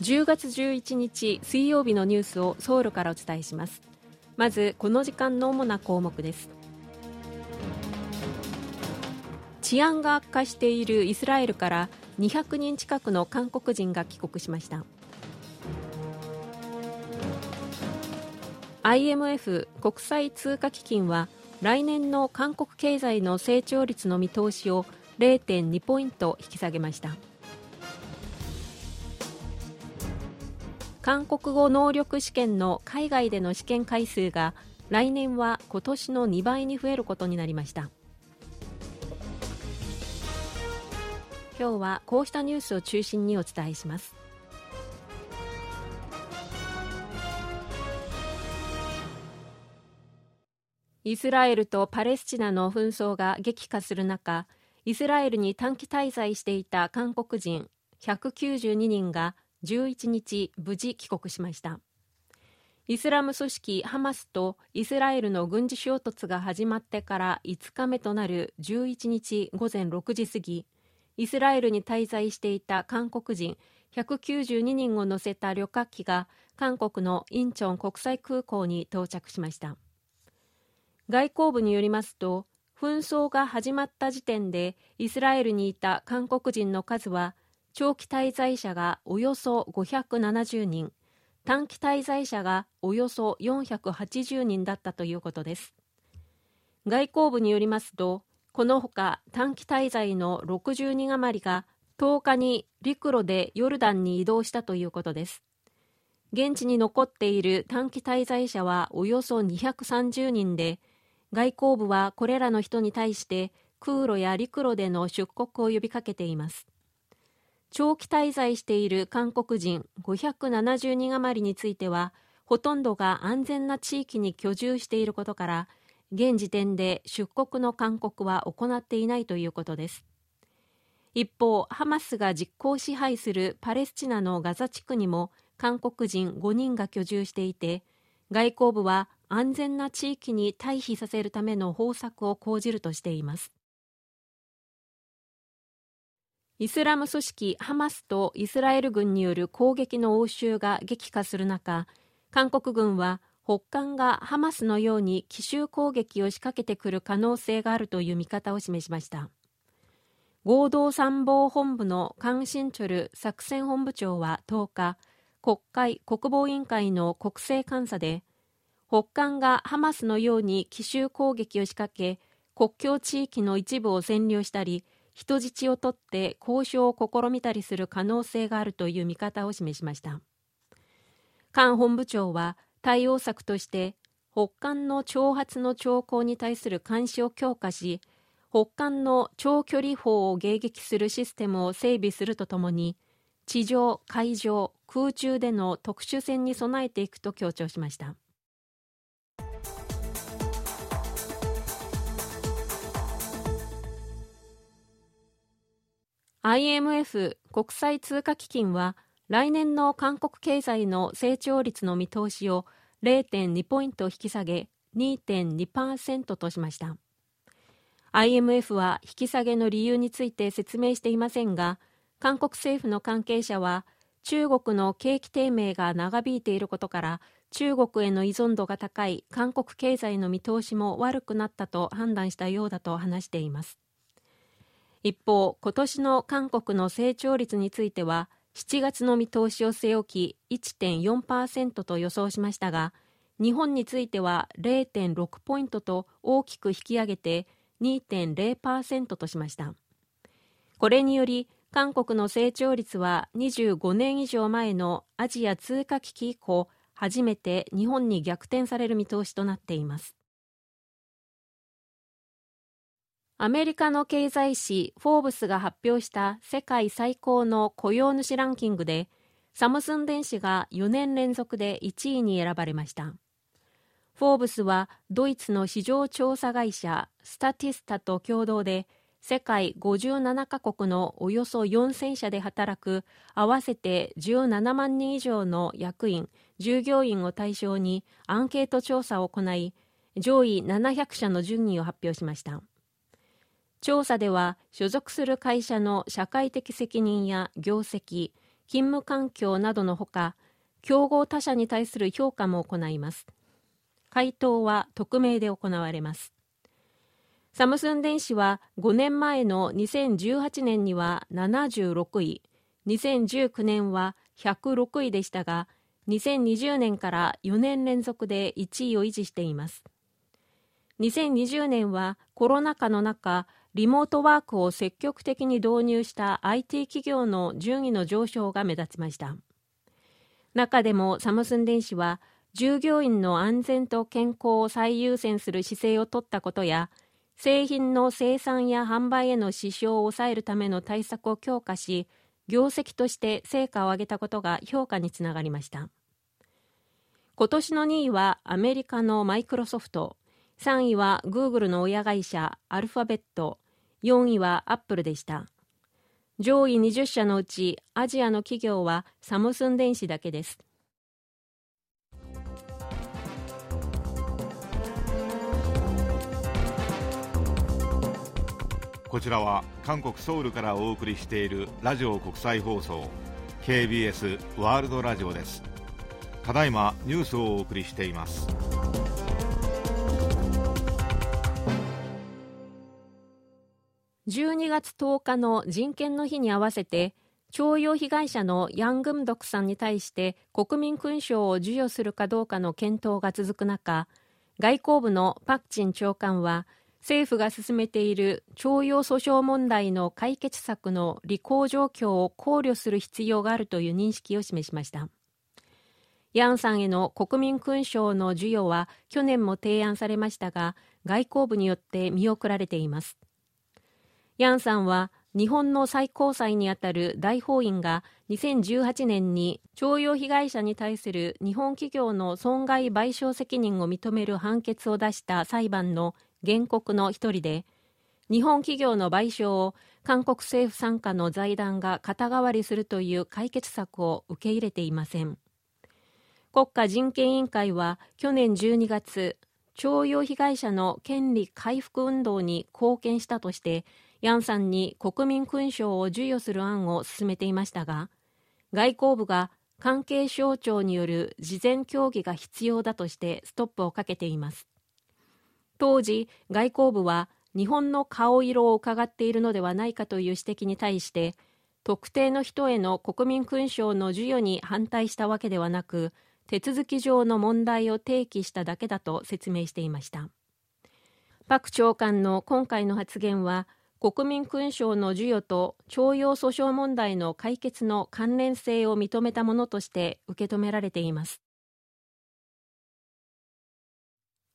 10月11日水曜日のニュースをソウルからお伝えします。まずこの時間の主な項目です。治安が悪化しているイスラエルから200人近くの韓国人が帰国しました。IMF 国際通貨基金は来年の韓国経済の成長率の見通しを0.2ポイント引き下げました。韓国語能力試験の海外での試験回数が来年は今年の2倍に増えることになりました。今日はこうしたニュースを中心にお伝えします。イスラエルとパレスチナの紛争が激化する中イスラエルに短期滞在していた韓国人192人が11日無事帰国しました。イスラム組織ハマスとイスラエルの軍事衝突が始まってから5日目となる11日午前6時過ぎイスラエルに滞在していた韓国人192人を乗せた旅客機が韓国のインチョン国際空港に到着しました。外交部によりますと紛争が始まった時点でイスラエルにいた韓国人の数は長期滞在者がおよそ570人短期滞在者がおよそ480人だったということです。外交部によりますとこのほか短期滞在の60人余りが10日に陸路でヨルダンに移動したということです。現地に残っている短期滞在者はおよそ230人で外交部はこれらの人に対して空路や陸路での出国を呼びかけています。長期滞在している韓国人570人余りについてはほとんどが安全な地域に居住していることから現時点で出国の勧告は行っていないということです。一方ハマスが実効支配するパレスチナのガザ地区にも韓国人5人が居住していて外交部は安全な地域に退避させるための方策を講じるとしています。イスラム組織ハマスとイスラエル軍による攻撃の応酬が激化する中韓国軍は北韓がハマスのように奇襲攻撃を仕掛けてくる可能性があるという見方を示しました。合同参謀本部のカン・シンチョル作戦本部長は10日国会国防委員会の国政監査で北韓がハマスのように奇襲攻撃を仕掛け国境地域の一部を占領したり人質を取って交渉を試みたりする可能性があるという見方を示しました。菅本部長は対応策として北韓の挑発の兆候に対する監視を強化し北韓の長距離砲を迎撃するシステムを整備するとともに地上、海上、空中での特殊戦に備えていくと強調しました。IMF 国際通貨基金は来年の韓国経済の成長率の見通しを0.2ポイント引き下げ2.2%としました。IMF は引き下げの理由について説明していませんが韓国政府の関係者は中国の景気低迷が長引いていることから中国への依存度が高い韓国経済の見通しも悪くなったと判断したようだと話しています。一方今年の韓国の成長率については7月の見通しを据え置き1.4%と予想しましたが日本については0.6ポイントと大きく引き上げて2.0%としました。これにより韓国の成長率は25年以上前のアジア通貨危機以降初めて日本に逆転される見通しとなっています。アメリカの経済誌フォーブスが発表した世界最高の雇用主ランキングでサムスン電子が4年連続で1位に選ばれました。フォーブスはドイツの市場調査会社スタティスタと共同で世界57カ国のおよそ4000社で働く合わせて17万人以上の役員従業員を対象にアンケート調査を行い上位700社の順位を発表しました。調査では所属する会社の社会的責任や業績勤務環境などのほか競合他社に対する評価も行います。回答は匿名で行われます。サムスン電子は5年前の2018年には76位2019年は106位でしたが2020年から4年連続で1位を維持しています。2020年はコロナ禍の中リモートワークを積極的に導入した IT 企業の順位の上昇が目立ちました。中でもサムスン電子は従業員の安全と健康を最優先する姿勢を取ったことや製品の生産や販売への支障を抑えるための対策を強化し業績として成果を上げたことが評価につながりました。今年の2位はアメリカのマイクロソフト。3位はグーグルの親会社アルファベット。4位はアップルでした。上位20社のうちアジアの企業はサムスン電子だけです。こちらは韓国ソウルからお送りしているラジオ国際放送 KBS ワールドラジオです。ただいまニュースをお送りしています。12月10日の人権の日に合わせて徴用被害者のヤン・グムドクさんに対して国民勲章を授与するかどうかの検討が続く中外交部のパク・チン長官は政府が進めている徴用訴訟問題の解決策の履行状況を考慮する必要があるという認識を示しました。ヤンさんへの国民勲章の授与は去年も提案されましたが外交部によって見送られています。ヤンさんは日本の最高裁にあたる大法院が2018年に徴用被害者に対する日本企業の損害賠償責任を認める判決を出した裁判の原告の一人で日本企業の賠償を韓国政府傘下の財団が肩代わりするという解決策を受け入れていません。国家人権委員会は去年12月徴用被害者の権利回復運動に貢献したとしてヤンさんに国民勲章を授与する案を進めていましたが外交部が関係省庁による事前協議が必要だとしてストップをかけています。当時外交部は日本の顔色を伺っているのではないかという指摘に対して特定の人への国民勲章の授与に反対したわけではなく手続き上の問題を提起しただけだと説明していました。パク長官の今回の発言は国民勲章の授与と徴用訴訟問題の解決の関連性を認めたものとして受け止められています。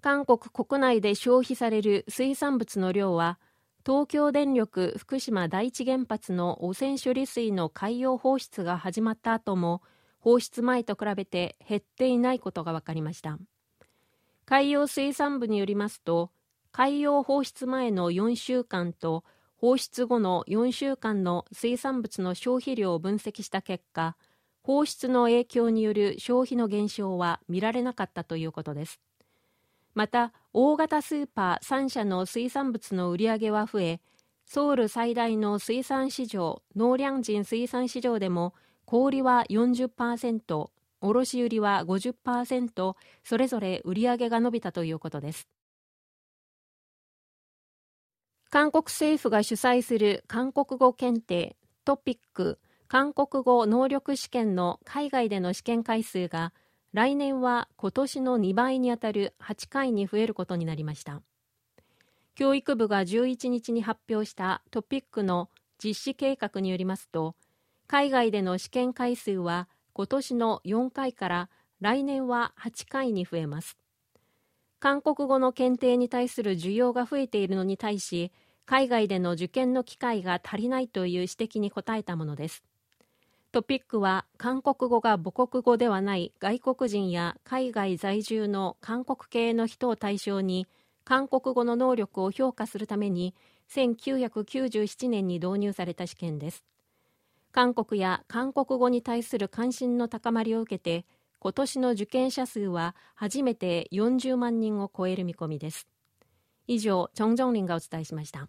韓国国内で消費される水産物の量は東京電力福島第一原発の汚染処理水の海洋放出が始まった後も放出前と比べて減っていないことが分かりました。海洋水産部によりますと海洋放出前の4週間と放出後の4週間の水産物の消費量を分析した結果放出の影響による消費の減少は見られなかったということです。また大型スーパー3社の水産物の売り上げは増えソウル最大の水産市場農梁人水産市場でも小売は40%卸売は50%それぞれ売り上げが伸びたということです。韓国政府が主催する韓国語検定トピック韓国語能力試験の海外での試験回数が来年は今年の2倍にあたる8回に増えることになりました。教育部が11日に発表したトピックの実施計画によりますと海外での試験回数は今年の4回から来年は8回に増えます。韓国語の検定に対する需要が増えているのに対し海外での受験の機会が足りないという指摘に応えたものです。トピックは韓国語が母国語ではない外国人や海外在住の韓国系の人を対象に韓国語の能力を評価するために1997年に導入された試験です。韓国や韓国語に対する関心の高まりを受けて今年の受験者数は初めて40万人を超える見込みです。以上チョン・ジョンリンがお伝えしました。